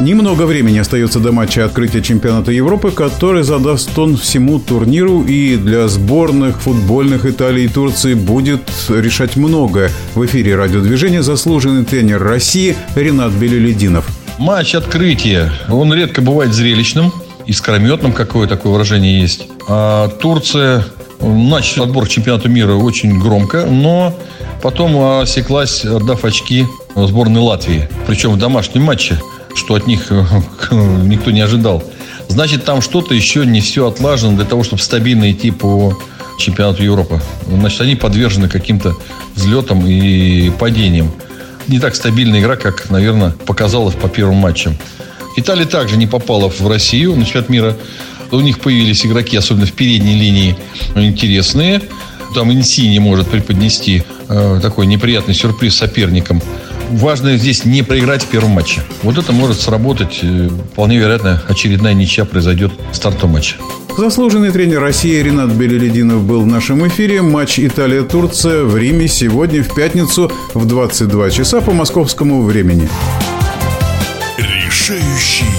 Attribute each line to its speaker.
Speaker 1: Немного времени остается до матча открытия чемпионата Европы, который задаст тон всему турниру и для сборных футбольных Италии и Турции будет решать многое. В эфире радиодвижения заслуженный тренер России Ренат Белелединов.
Speaker 2: Матч открытия, он редко бывает зрелищным, искрометным, какое такое выражение есть. А Турция начал отбор к чемпионату мира очень громко, но потом осеклась, отдав очки сборной Латвии. Причем в домашнем матче, что от них никто не ожидал. Значит, там что-то еще не все отлажено для того, чтобы стабильно идти по чемпионату Европы. Значит, они подвержены каким-то взлетам и падениям. Не так стабильная игра, как, наверное, показалось по первым матчам. Италия также не попала в Россию на чемпионат мира. У них появились игроки, особенно в передней линии, интересные. Там Инсини может преподнести э, такой неприятный сюрприз соперникам. Важно здесь не проиграть в первом матче. Вот это может сработать. Э, вполне вероятно, очередная ничья произойдет в стартовом матче.
Speaker 1: Заслуженный тренер России Ренат Белелединов был в нашем эфире. Матч Италия-Турция в Риме сегодня в пятницу в 22 часа по московскому времени.
Speaker 3: Решающий